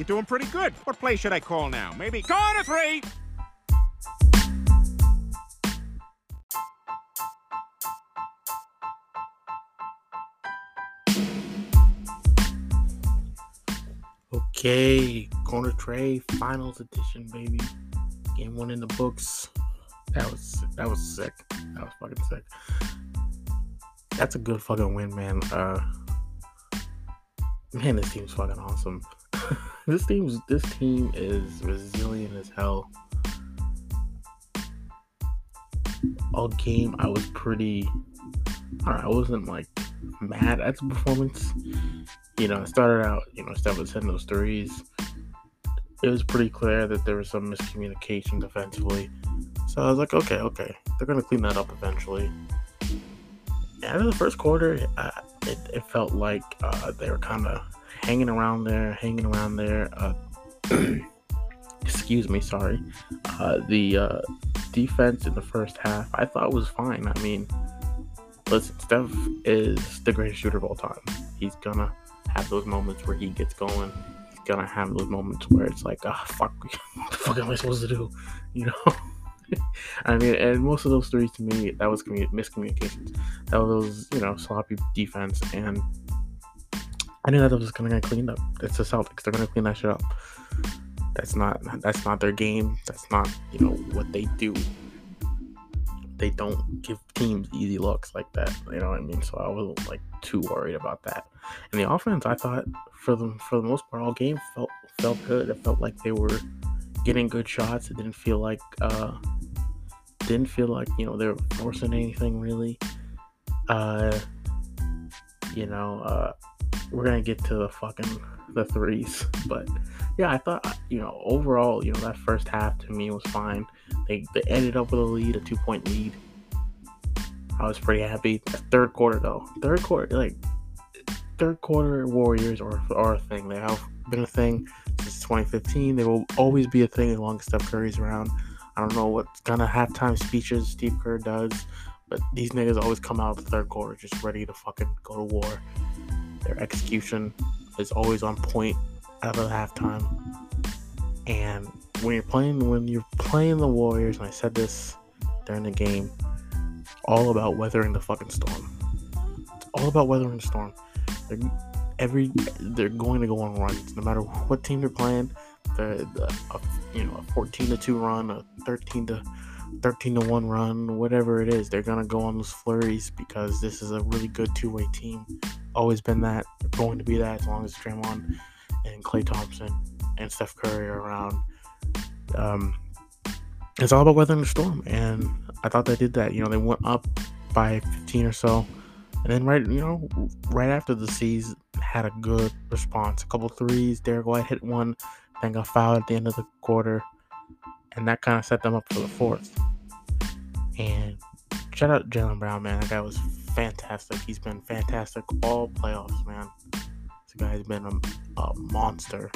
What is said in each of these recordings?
you're doing pretty good. What play should I call now? Maybe corner three. Okay, corner tray finals edition, baby. Game one in the books. That was that was sick. That was fucking sick. That's a good fucking win, man. Uh, man, this team's fucking awesome. This team's this team is resilient as hell. All game, I was pretty. I, wasn't like mad at the performance. You know, I started out, you know, of hitting those threes, it was pretty clear that there was some miscommunication defensively. So I was like, okay, okay, they're gonna clean that up eventually. In the first quarter, uh, it, it, felt like uh, they were kind of hanging around there, hanging around there. Uh, excuse me, sorry. Uh, the uh, defense in the first half, I thought was fine. I mean, listen, Steph is the greatest shooter of all time. He's gonna have those moments where he gets going. He's gonna have those moments where it's like, ah, oh, fuck, what the fuck am I supposed to do? You know. I mean, and most of those threes to me, that was commun- miscommunications. That was, you know, sloppy defense, and I knew that was gonna get cleaned up. It's the Celtics; they're gonna clean that shit up. That's not that's not their game. That's not you know what they do. They don't give teams easy looks like that. You know what I mean? So I wasn't like too worried about that. And the offense, I thought for the for the most part, all game felt felt good. It felt like they were getting good shots. It didn't feel like uh, didn't feel like you know they were forcing anything really. Uh, you know, uh, we're gonna get to the fucking the threes, but yeah, I thought you know overall, you know that first half to me was fine. They they ended up with a lead, a two point lead. I was pretty happy. Third quarter though, third quarter like third quarter Warriors are are a thing. They have been a thing since 2015. They will always be a thing as long as Steph Curry's around. I don't know what kind of halftime speeches Steve Kerr does, but these niggas always come out of the third quarter just ready to fucking go to war. Their execution is always on point out of halftime. And when you're playing when you're playing the Warriors, and I said this during the game, all about weathering the fucking storm. It's all about weathering the storm. They're, every they're going to go on runs, no matter what team they're playing a, you know a 14 to 2 run, a 13 to 13 to 1 run, whatever it is, they're gonna go on those flurries because this is a really good two-way team. Always been that, going to be that as long as Draymond and Klay Thompson and Steph Curry are around. Um, it's all about weathering the storm, and I thought they did that. You know, they went up by 15 or so, and then right, you know, right after the season had a good response. A couple threes. Derrick White hit one then got fouled at the end of the quarter, and that kind of set them up for the fourth. And shout out Jaylen Brown, man. That guy was fantastic. He's been fantastic all playoffs, man. This guy's been a, a monster.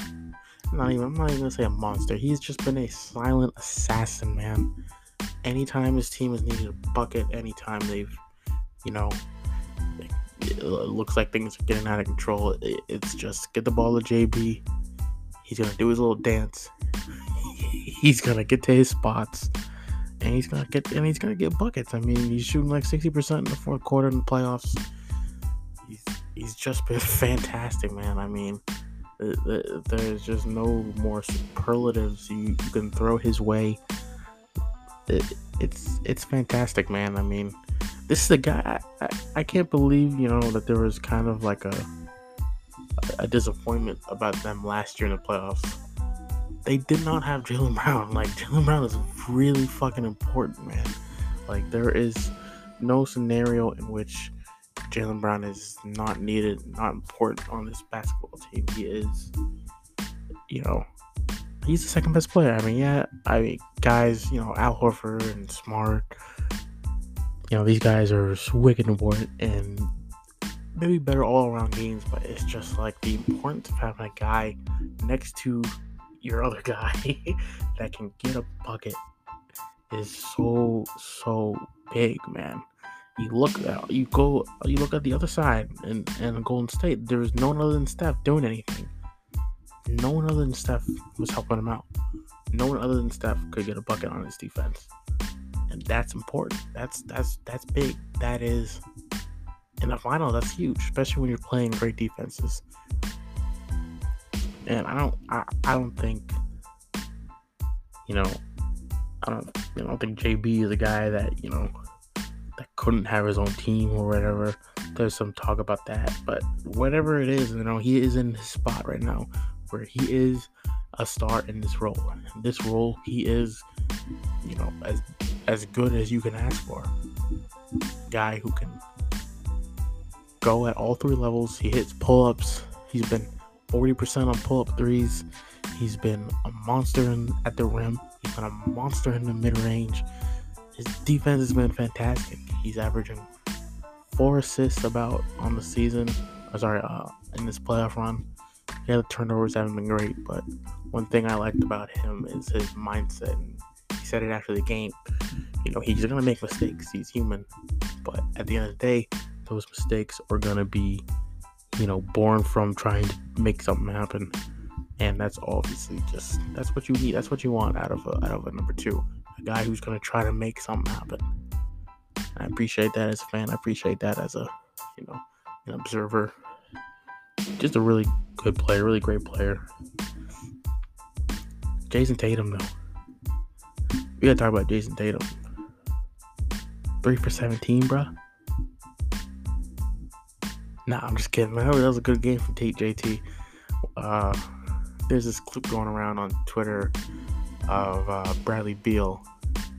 Not even. I'm not even gonna say a monster. He's just been a silent assassin, man. Anytime his team has needed a bucket, anytime they've, you know, it looks like things are getting out of control. It's just get the ball to JB, He's gonna do his little dance. He's gonna get to his spots, and he's gonna get and he's gonna get buckets. I mean, he's shooting like sixty percent in the fourth quarter in the playoffs. He's he's just been fantastic, man. I mean, there's just no more superlatives you, can throw his way. It, it's it's fantastic, man. I mean, this is a guy. I, I, I can't believe you know that there was kind of like a a disappointment about them last year in the playoffs. They did not have Jaylen Brown. Like Jaylen Brown is really fucking important, man. Like there is no scenario in which Jaylen Brown is not needed, not important on this basketball team. He is, you know, he's the second best player. I mean, yeah, I mean, guys, you know, Al Horford and Smart, you know, these guys are wicked important, and maybe better all around games, but it's just like the importance of having a guy next to your other guy that can get a bucket is so so big, man. You look at you go you look at the other side and and Golden State. There's no one other than Steph doing anything. no one other than Steph was helping him out. No one other than Steph could get a bucket on his defense. And that's important. That's that's that's big. That is in the final, that's huge, especially when you're playing great defenses. And I don't I, I don't think you know I don't I don't think JB is a guy that, you know, that couldn't have his own team or whatever. There's some talk about that. But whatever it is, you know, he is in his spot right now where he is a star in this role. In this role, he is, you know, as as good as you can ask for. Guy who can go at all three levels. He hits pull ups. He's been 40% on pull up threes. He's been a monster in, at the rim. He's been a monster in the mid range. His defense has been fantastic. He's averaging four assists about on the season. Or sorry, uh, in this playoff run. Yeah, the turnovers haven't been great, but one thing I liked about him is his mindset. He said it after the game. You know, he's gonna make mistakes. He's human, but at the end of the day, those mistakes are gonna be, you know, born from trying to make something happen. And that's obviously just that's what you need. That's what you want out of a out of a number two, a guy who's gonna try to make something happen. I appreciate that as a fan. I appreciate that as a, you know, an observer. Just a really good player, really great player. Jayson Tatum, though. We gotta talk about Jayson Tatum. Three for 17, bruh. Nah, I'm just kidding. That was a good game from Tate JT. Uh, there's this clip going around on Twitter of uh, Bradley Beal.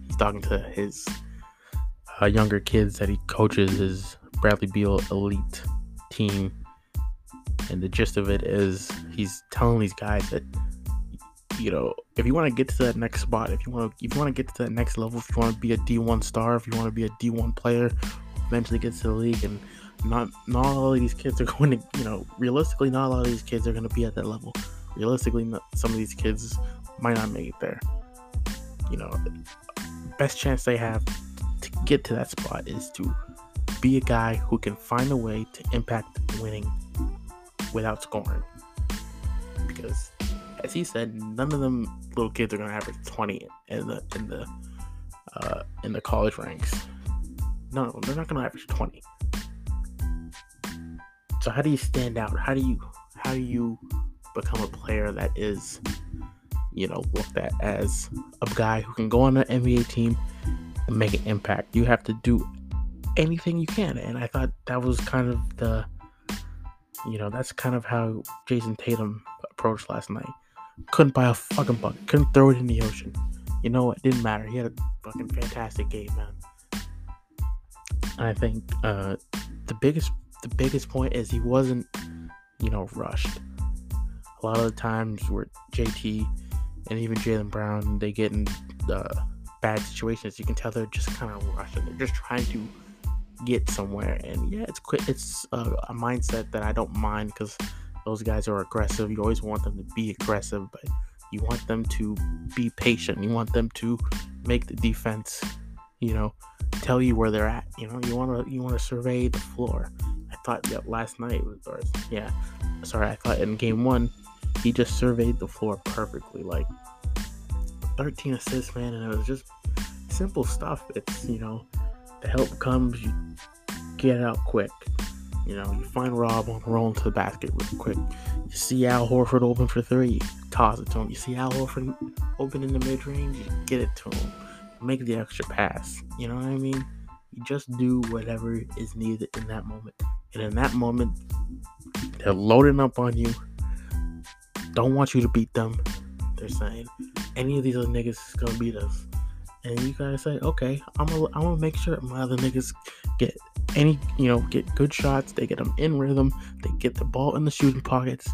He's talking to his uh, younger kids that he coaches, his Bradley Beal elite team. And the gist of it is he's telling these guys that you know, if you want to get to that next spot, if you want to, if you want to get to that next level, if you want to be a D1 star, if you want to be a D1 player, eventually get to the league, and not not all of these kids are going to, you know, realistically, not a lot of these kids are going to be at that level. Realistically, some of these kids might not make it there. You know, best chance they have to get to that spot is to be a guy who can find a way to impact winning without scoring. Because as he said, none of them little kids are gonna average 20 in the in the uh, in the college ranks. No, they're not gonna average 20. So how do you stand out? How do you how do you become a player that is, you know, looked at as a guy who can go on an NBA team and make an impact? You have to do anything you can, and I thought that was kind of the, you know, that's kind of how Jayson Tatum approached last night couldn't buy a fucking bucket. Couldn't throw it in the ocean. You know what? Didn't matter. He had a fucking fantastic game, man. I think uh, the biggest the biggest point is he wasn't, you know, rushed. A lot of the times where JT and even Jaylen Brown they get in uh, bad situations, you can tell they're just kind of rushing. They're just trying to get somewhere, and yeah, it's quick. It's uh, a mindset that I don't mind because those guys are aggressive. You always want them to be aggressive, but you want them to be patient. You want them to make the defense, you know, tell you where they're at. You know, you want to you want to survey the floor. I thought yeah, last night was or yeah, sorry, I thought in game one he just surveyed the floor perfectly, like 13 assists, man, and it was just simple stuff. It's you know, the help comes, you get out quick. You know, you find Rob on roll into the basket real quick. You see Al Horford open for three, toss it to him. You see Al Horford open in the mid range, you get it to him. Make the extra pass. You know what I mean? You just do whatever is needed in that moment. And in that moment, they're loading up on you. Don't want you to beat them. They're saying any of these other niggas is gonna beat us. And you gotta say, okay, I'm gonna, I'm gonna make sure my other niggas get any, you know, get good shots. They get them in rhythm. They get the ball in the shooting pockets.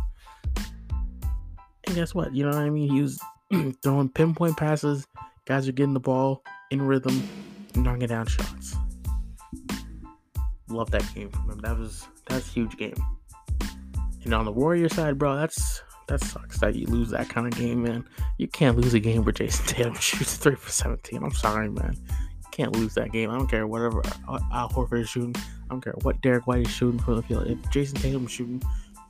And guess what? You know what I mean? He was throwing pinpoint passes. Guys are getting the ball in rhythm, knocking down shots. Love that game from him. That was that's huge game. And on the Warrior side, bro, that's that sucks that you lose that kind of game, man. You can't lose a game where Jayson Tatum shoots three for seventeen. I'm sorry, man can't lose that game. I don't care whatever uh, Al Horford is shooting. I don't care what Derrick White is shooting from the field. If Jayson Tatum is shooting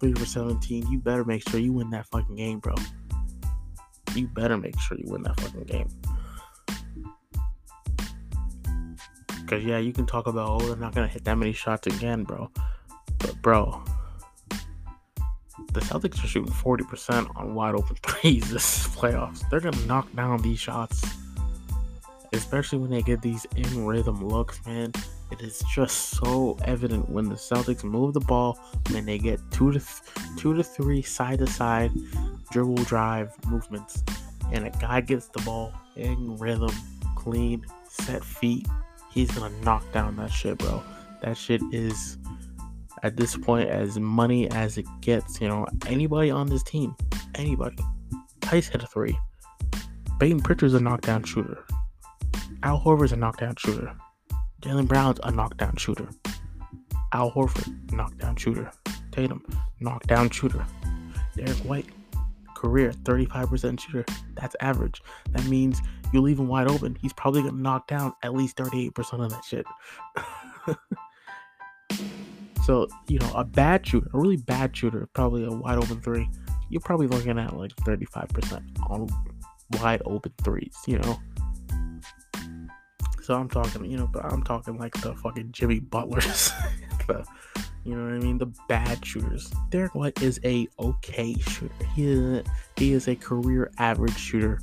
three for 17. You better make sure you win that fucking game, bro. You better make sure you win that fucking game. Because, yeah, you can talk about, oh, they're not going to hit that many shots again, bro. But, bro, the Celtics are shooting 40% on wide open threes this playoffs. They're going to knock down these shots. Especially when they get these in rhythm looks, man. It is just so evident when the Celtics move the ball, when they get two to th- two to three side to side dribble drive movements, and a guy gets the ball in rhythm, clean, set feet, he's gonna knock down that shit, bro. That shit is at this point as money as it gets. You know, anybody on this team, anybody. Tice hit a three. Payton Pritchard's a knockdown shooter. Al Horford's a knockdown shooter. Jaylen Brown's a knockdown shooter. Al Horford, knockdown shooter. Tatum, knockdown shooter. Derrick White, career 35% shooter. That's average. That means you leave him wide open. He's probably gonna knock down at least 38% of that shit. so, you know, a bad shooter, a really bad shooter, probably a wide open three, you're probably looking at like 35% on wide open threes, you know? So I'm talking, you know, but I'm talking like the fucking Jimmy Butlers, the, you know what I mean, the bad shooters. Derrick White is a okay shooter. He is, he is a career average shooter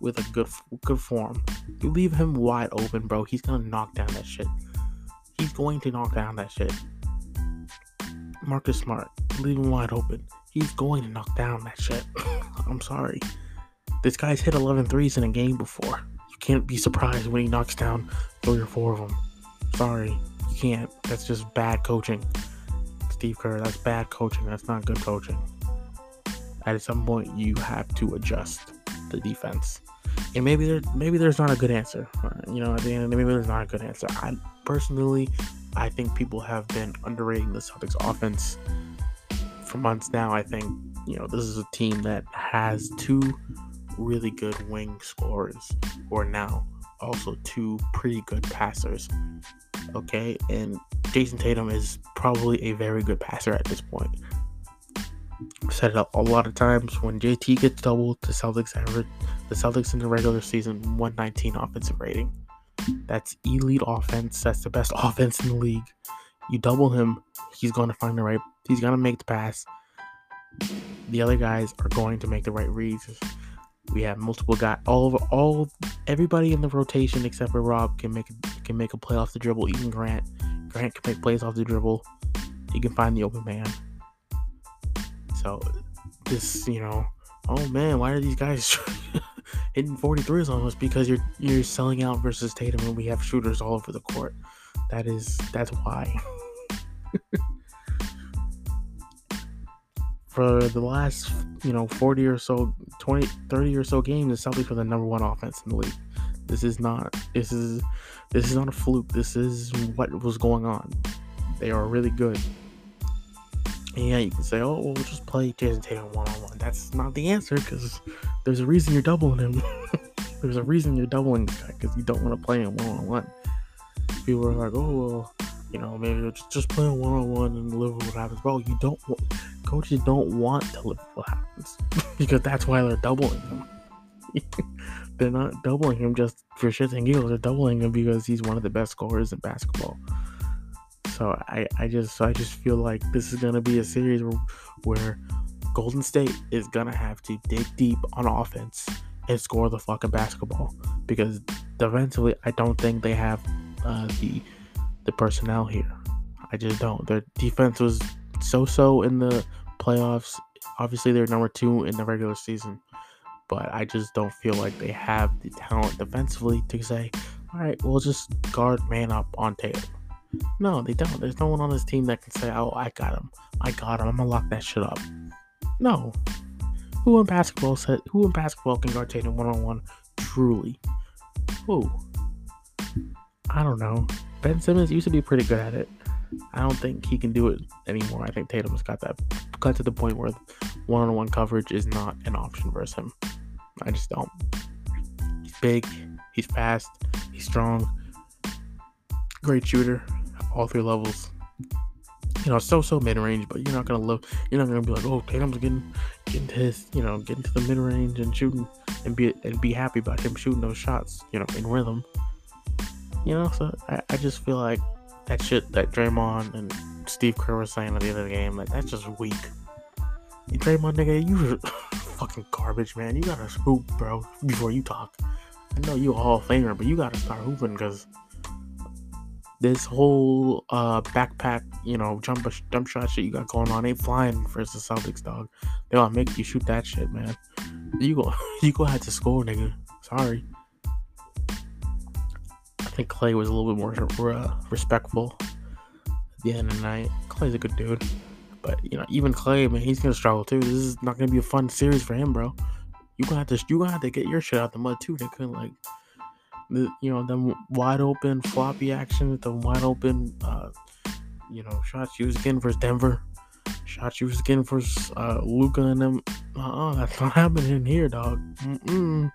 with a good good form. You leave him wide open, bro. He's gonna knock down that shit. He's going to knock down that shit. Marcus Smart, leave him wide open. He's going to knock down that shit. I'm sorry. This guy's hit 11 threes in a game before You can't be surprised when he knocks down three or four of them. Sorry, you can't. That's just bad coaching. Steve Kerr, that's bad coaching. That's not good coaching. At some point, you have to adjust the defense. And maybe there, maybe there's not a good answer. You know, at the end, of the maybe there's not a good answer. I personally, I think people have been underrating the Celtics offense for months now. I think you know this is a team that has two really good wing scorers are now also two pretty good passers. Okay, and Jayson Tatum is probably a very good passer at this point. I've said it a lot of times when JT gets doubled, the Celtics average the Celtics in the regular season 119 offensive rating. That's elite offense. That's the best offense in the league. You double him, he's going to find the right. He's going to make the pass. The other guys are going to make the right reads. We have multiple guys. All of all everybody in the rotation except for Rob can make can make a play off the dribble. Even Grant, Grant can make plays off the dribble. He can find the open man. So this, you know, oh man, why are these guys hitting 43s on us? Because you're you're selling out versus Tatum, and we have shooters all over the court. That is that's why. for the last, you know, 40 or so, 20, 30 or so games, the Celtics were the number one offense in the league. This is not, this is, this is not a fluke. This is what was going on. They are really good. And yeah, you can say, oh, well, just play Jayson Tatum one on one. That's not the answer because there's a reason you're doubling him. there's a reason you're doubling the guy because you don't want to play him one on one. People are like, oh, well, you know, maybe just, play one on one and live with what happens. Bro, you don't want, coaches don't want to live what happens because that's why they're doubling him. they're not doubling him just for shits and giggles. They're doubling him because he's one of the best scorers in basketball. So I, I just I just feel like this is gonna be a series where, where Golden State is gonna have to dig deep on offense and score the fucking basketball because defensively I don't think they have uh, the the personnel here. I just don't. Their defense was so so in the playoffs. Obviously, they're number two in the regular season, but I just don't feel like they have the talent defensively to say, all right, we'll just guard man up on Tatum. No, they don't. There's no one on this team that can say, oh, I got him. I got him. I'm gonna lock that shit up. No. Who in basketball said? Who in basketball can guard Tatum one on one? Truly, who? I don't know. Ben Simmons used to be pretty good at it. I don't think he can do it anymore. I think Tatum's got that got to the point where one-on-one coverage is not an option versus him. I just don't. He's big, he's fast, he's strong, great shooter, all three levels. you know, so so mid range, but you're not gonna look. You're not gonna be like, oh, Tatum's getting getting to his, you know, getting to the mid range and shooting and be and be happy about him shooting those shots, you know, in rhythm. You know, so I, I just feel like that shit that Draymond and Steve Kerr was saying at the end of the game, like that's just weak. You Draymond nigga, you fucking garbage, man. You gotta hoop, bro, before you talk. I know you a Hall of Famer, but you gotta start hooping because this whole uh, backpack, you know, jump jump shot shit you got going on ain't flying versus the Celtics, dog. They gonna make you shoot that shit, man. You go, you go have to score, nigga. Sorry. I think Klay was a little bit more uh, respectful the end of the night. Klay's a good dude, but you know, even Clay, man, he's gonna struggle too. This is not gonna be a fun series for him, bro. You gonna have to, you gonna have to get your shit out the mud too. They couldn't like the you know them wide open floppy action, the wide open uh, you know shots you was getting versus Denver, shots you was getting versus uh, Luka and them. Uh, uh that's not happening here, dog. Mm-mm.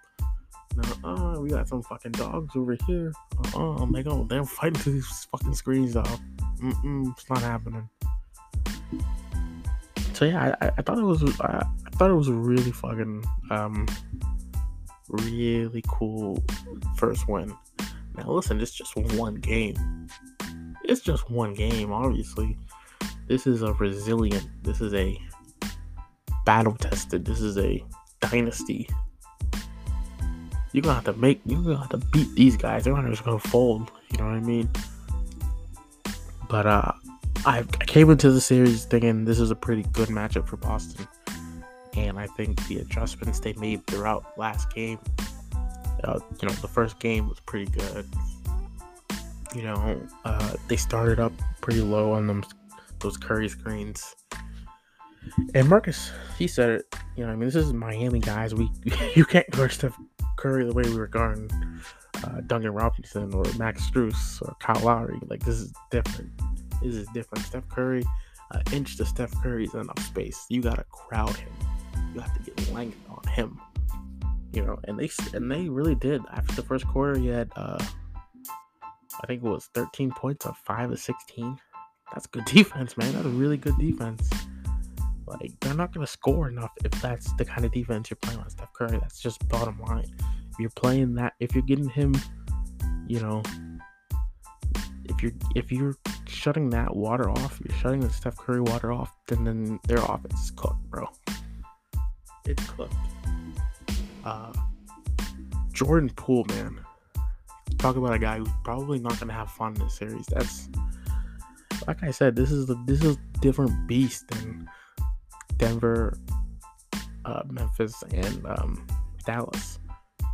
No, uh, we got some fucking dogs over here. Uh, uh, they go, they're fighting through these fucking screens, dog. Mm-mm, it's not happening. So yeah, I, I thought it was, I, I thought it was a really fucking um really cool first win. Now, listen, it's just one game. It's just one game, obviously. This is a resilient, this is a battle tested, this is a dynasty. You're gonna have to make, you're gonna have to beat these guys. They're not just gonna fold, you know what I mean? But, uh, I came into the series thinking this is a pretty good matchup for Boston and I think the adjustments they made throughout last game, uh, you know, the first game was pretty good. You know, uh, they started up pretty low on them those Curry screens. And Marcus, he said it. You know, I mean, this is Miami guys. We you can't guard Steph Curry the way we were guarding uh, Duncan Robinson or Max Strus or Kyle Lowry. Like this is different. This is different. Steph Curry, uh, inch to Steph Curry's enough space. You gotta crowd him you have to get length on him. You know, and they and they really did. After the first quarter, he had uh, I think it was 13 points on five of 16. That's good defense, man. That's a really good defense. Like they're not gonna score enough if that's the kind of defense you're playing on Steph Curry. That's just bottom line. You're playing that, if you're getting him, you know, if you're if you're shutting that water off, you're shutting the Steph Curry water off, then then their offense is cooked, bro it's cooked. Uh, Jordan Poole, man. Talk about a guy who's probably not gonna have fun in this series. That's like I said, this is a this is different beast than Denver, uh, Memphis, and um, Dallas.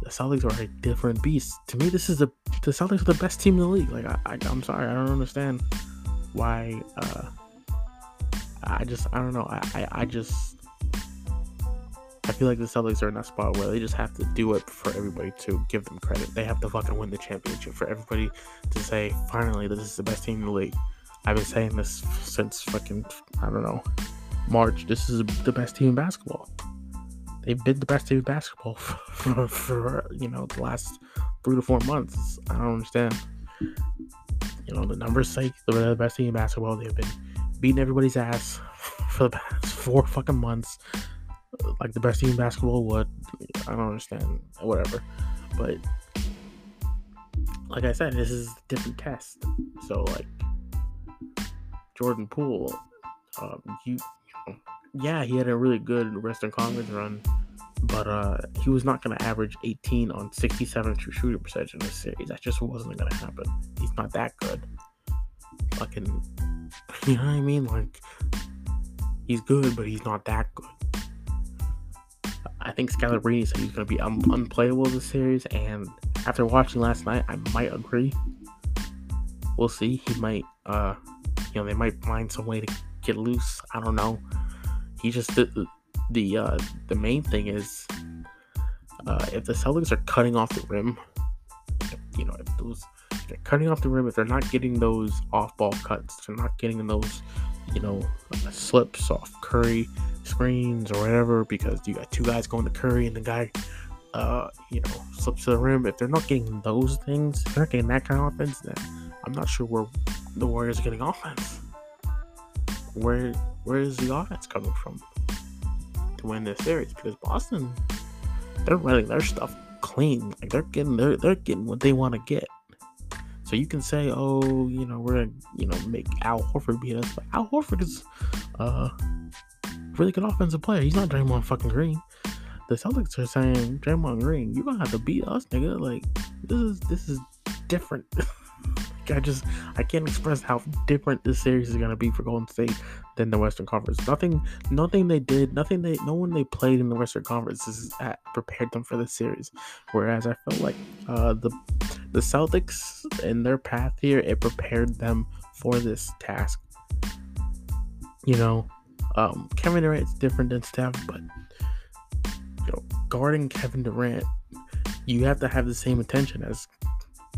The Celtics are a different beast. To me, this is the the Celtics are the best team in the league. Like I, I am sorry, I don't understand why. Uh, I just I don't know. I, I, I just I feel like the Celtics are in that spot where they just have to do it for everybody to give them credit. They have to fucking win the championship for everybody to say, finally, this is the best team in the league. I've been saying this since fucking, I don't know, March. This is the best team in basketball. They've been the best team in basketball for, for, for you know, the last three to four months. I don't understand. You know, the numbers say they're the best team in basketball. They've been beating everybody's ass for the past four fucking months like the best team in basketball would. I don't understand. Whatever. But like I said, this is a different test. So like Jordan Poole, um, you, you know, yeah, he had a really good Western Conference run, but uh, he was not going to average 18 on 67 true shooting percentage in this series. That just wasn't going to happen. He's not that good. Fucking, you know what I mean? Like, he's good, but he's not that good. I think Scalabrine said he's going to be un- unplayable this series, and after watching last night, I might agree. We'll see. He might, uh, you know, they might find some way to get loose. I don't know. He just the the uh, the main thing is uh, if the Celtics are cutting off the rim, you know, if those if they're cutting off the rim, if they're not getting those off ball cuts, they're not getting those, you know, slips off Curry screens or whatever because you got two guys going to Curry and the guy, uh, you know, slips to the rim. If they're not getting those things, they're not getting that kind of offense, then I'm not sure where the Warriors are getting offense. Where where is the offense coming from to win this series? Because Boston, they're running their stuff clean. Like they're getting they're they're getting what they want to get. So you can say, oh, you know, we're gonna, you know, make Al Horford beat us. But Al Horford is uh really good offensive player. He's not Draymond fucking Green. The Celtics are saying, Draymond Green, you gonna have to beat us, nigga. Like this is this is different. I just I can't express how different this series is gonna be for Golden State than the Western Conference. Nothing, nothing they did, nothing they, no one they played in the Western Conference is at, prepared them for this series. Whereas I felt like uh, the the Celtics in their path here, it prepared them for this task. You know, um, Kevin Durant's different than Steph, but you know, guarding Kevin Durant, you have to have the same attention as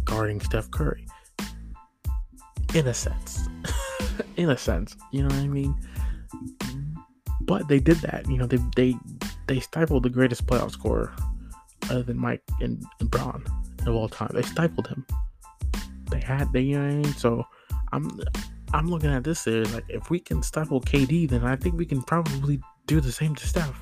guarding Steph Curry in a sense. in a sense, you know what I mean? But they did that. You know, they they they stifled the greatest playoff scorer other than Mike and, and Bron of all time. They stifled him. They had they you know what I mean? So I'm I'm looking at this series like if we can stifle KD, then I think we can probably do the same to Steph.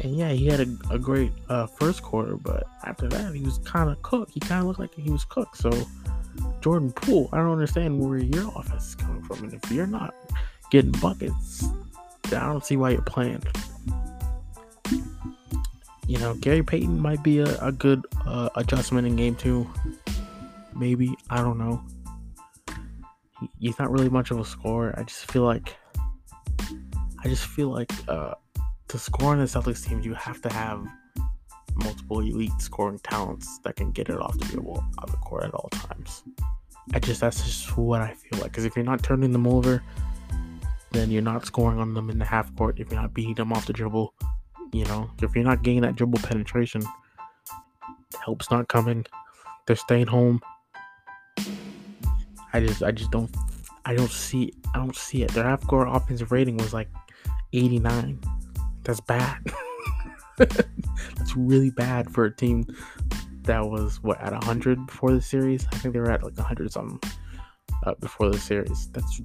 And yeah, he had a, a great uh, first quarter, but after that, he was kind of cooked. He kind of looked like he was cooked. So Jordan Poole, I don't understand where your offense is coming from. And if you're not getting buckets, then I don't see why you're playing. You know, Gary Payton might be a, a good uh, adjustment in game two. Maybe. I don't know. He, he's not really much of a scorer. I just feel like. I just feel like uh, to score on the Celtics team, you have to have multiple elite scoring talents that can get it off the dribble out of the court at all times. I just that's just what I feel like. Because if you're not turning them over, then you're not scoring on them in the half court. If you're not beating them off the dribble, you know, if you're not getting that dribble penetration, help's not coming. They're staying home. I just I just don't I don't see I don't see it. Their half court offensive rating was like 89. That's bad. That's really bad for a team that was what at 100 before the series. I think they were at like 100 something uh, before the series. That's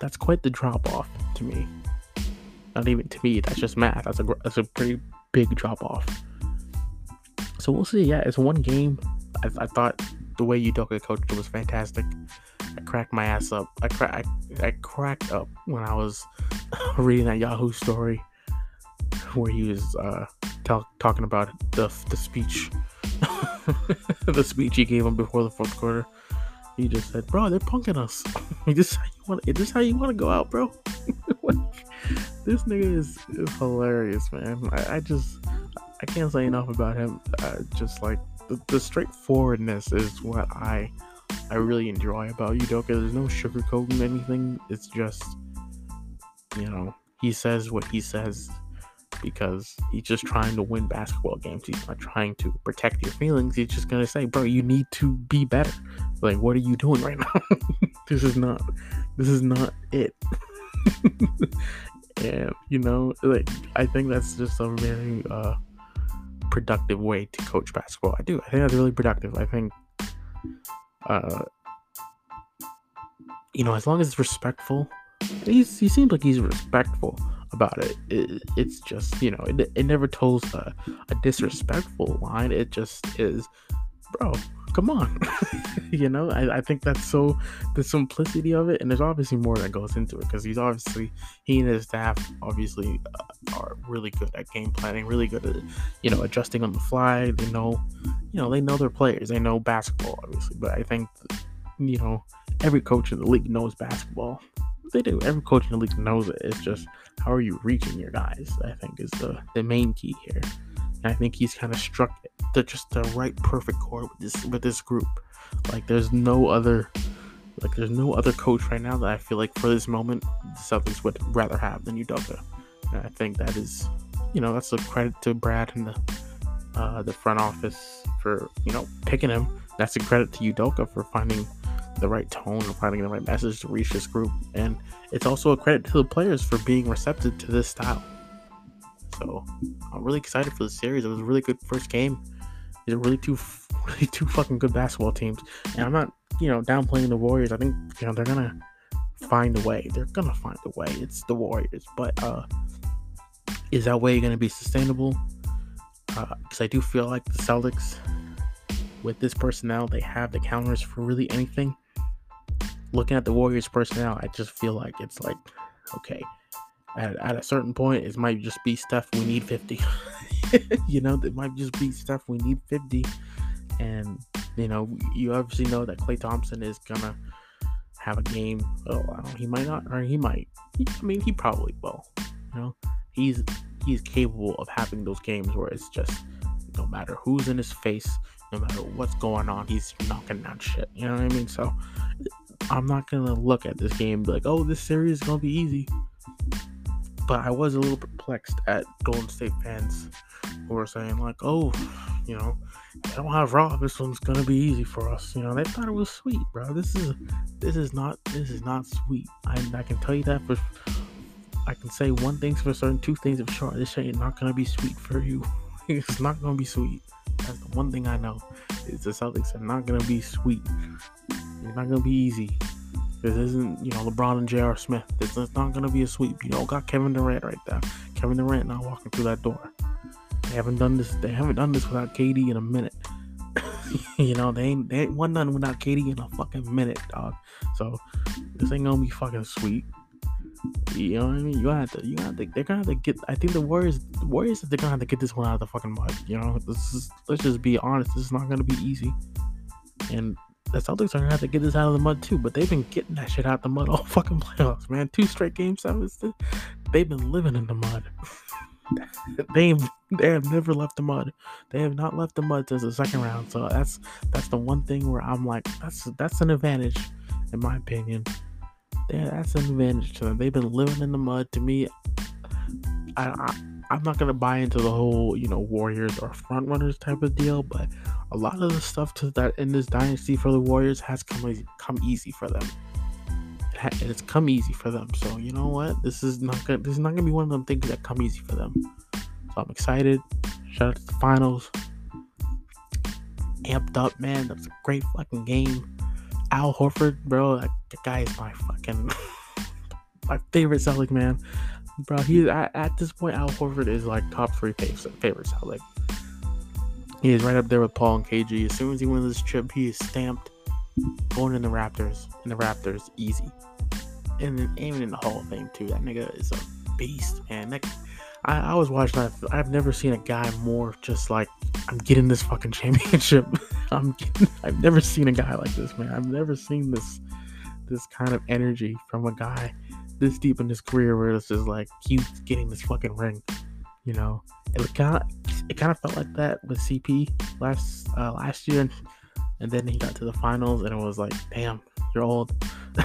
that's quite the drop off to me. Not even to me. That's just math. That's a that's a pretty big drop off. So we'll see. Yeah, it's one game. I, I thought the way you Udoka coached was fantastic. I cracked my ass up. I, cra- I, I cracked up when I was reading that Yahoo story where he was uh, talking about the the speech, the speech he gave him before the fourth quarter. He just said, "Bro, they're punking us. is this how you want? Is this how you want to go out, bro?" this nigga is, is hilarious, man. I, I, just I can't say enough about him. Just like the, the straightforwardness is what I I really enjoy about Udoka. There's no sugarcoating anything. It's just you know he says what he says because he's just trying to win basketball games. He's not trying to protect your feelings. He's just gonna say, "Bro, you need to be better." Like, what are you doing right now? this is not. This is not it. and you know, like I think that's just a very uh, productive way to coach basketball. I do. I think that's really productive. I think, uh, you know, as long as it's respectful, he's, he seems like he's respectful about it. it it's just you know it, it never tells a, a disrespectful line. It just is, bro. Come on, you know. I, I think that's so the simplicity of it, and there's obviously more that goes into it because he's obviously he and his staff obviously uh, are really good at game planning, really good at you know adjusting on the fly. They know, you know, they know their players. They know basketball, obviously, but I think you know every coach in the league knows basketball they do. Every coach in the league knows it. It's just how are you reaching your guys? I think is the the main key here. And I think he's kind of struck the just the right perfect chord with this with this group. Like there's no other like there's no other coach right now that I feel like for this moment the Celtics would rather have than Udoka. And I think that is you know that's a credit to Brad and the uh, the front office for you know picking him. That's a credit to Udoka for finding the right tone and finding the right message to reach this group. And it's also a credit to the players for being receptive to this style. So I'm really excited for the series. It was a really good first game. These are really two, really two fucking good basketball teams. And I'm not, you know, downplaying the Warriors. I think you know they're gonna find a way. They're gonna find a way. It's the Warriors, but uh, is that way gonna be sustainable? Because uh, I do feel like the Celtics, with this personnel, they have the counters for really anything. Looking at the Warriors personnel, I just feel like it's like, okay, at, at a certain point, it might just be Steph we need 50. you know, it might just be Steph we need 50. And, you know, you obviously know that Klay Thompson is gonna have a game. Oh, he might not, or he might. I mean, he probably will. You know, he's he's capable of having those games where it's just no matter who's in his face, no matter what's going on, he's knocking down shit. You know what I mean? So I'm not gonna look at this game like, oh, this series is gonna be easy. But I was a little perplexed at Golden State fans who were saying like, oh, you know, I don't have Rob. This one's gonna be easy for us. You know, they thought it was sweet, bro. This is this is not this is not sweet. I I can tell you that for I can say one thing's for certain, two things for sure. This is not gonna be sweet for you. it's not gonna be sweet. That's the one thing I know. Is the Celtics are not gonna be sweet. It's not gonna be easy. This isn't, you know, LeBron and J.R. Smith. This is not gonna be a sweep. You know, got Kevin Durant right there. Kevin Durant not walking through that door. They haven't done this. They haven't done this without KD in a minute. you know, they ain't they ain't won nothing without KD in a fucking minute, dog. So this ain't gonna be fucking sweet. You know what I mean? You have to, you have to. They're gonna have to get. I think the Warriors, the Warriors, they're gonna have to get this one out of the fucking mud. You know, this is. Let's just be honest. This is not gonna be easy. And the Celtics are gonna have to get this out of the mud too. But they've been getting that shit out the mud all fucking playoffs, man. Two straight game sevens. They've been living in the mud. they they have never left the mud. They have not left the mud since the second round. So that's that's the one thing where I'm like, that's that's an advantage, in my opinion. Yeah, that's an advantage to them. They've been living in the mud. To me, I, I I'm not gonna buy into the whole you know Warriors or front runners type of deal, but a lot of the stuff to that in this dynasty for the Warriors has come come easy for them. and it's come easy for them. So you know what? This is not gonna this is not gonna be one of them things that come easy for them. So I'm excited. Shout out to the finals. Amped up, man. That's a great fucking game. Al Horford, bro, that guy is my fucking my favorite Celtic man, bro. He's at, at, this point, Al Horford is like top three favorite favorite Celtic. He is right up there with Paul and KG. As soon as he wins this chip, he is stamped going in the rafters. In the rafters, easy. And then aiming in the Hall of Fame too. That nigga is a beast, man. That, I, I was watching that. I've never seen a guy more just like I'm getting this fucking championship. I'm getting, I've never seen a guy like this, man. I've never seen this this kind of energy from a guy this deep in his career where it's just like he's getting this fucking ring. You know, of it kind of felt like that with CP last uh, last year, and then he got to the finals and it was like, damn, you're old.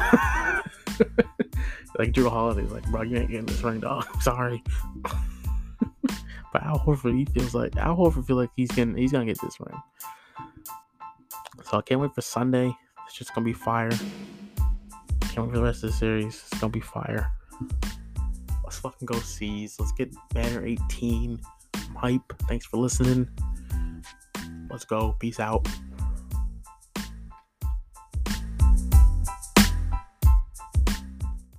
like Jrue Holiday's like, bro, you ain't getting this ring, dog. Sorry. but Al Horford, he feels like Al Horford feel like he's getting he's gonna get this ring. So I can't wait for Sunday. It's just gonna be fire. Can't wait for the rest of the series. It's gonna be fire. Let's fucking go C's. Let's get banner 18. Hype. Thanks for listening. Let's go. Peace out.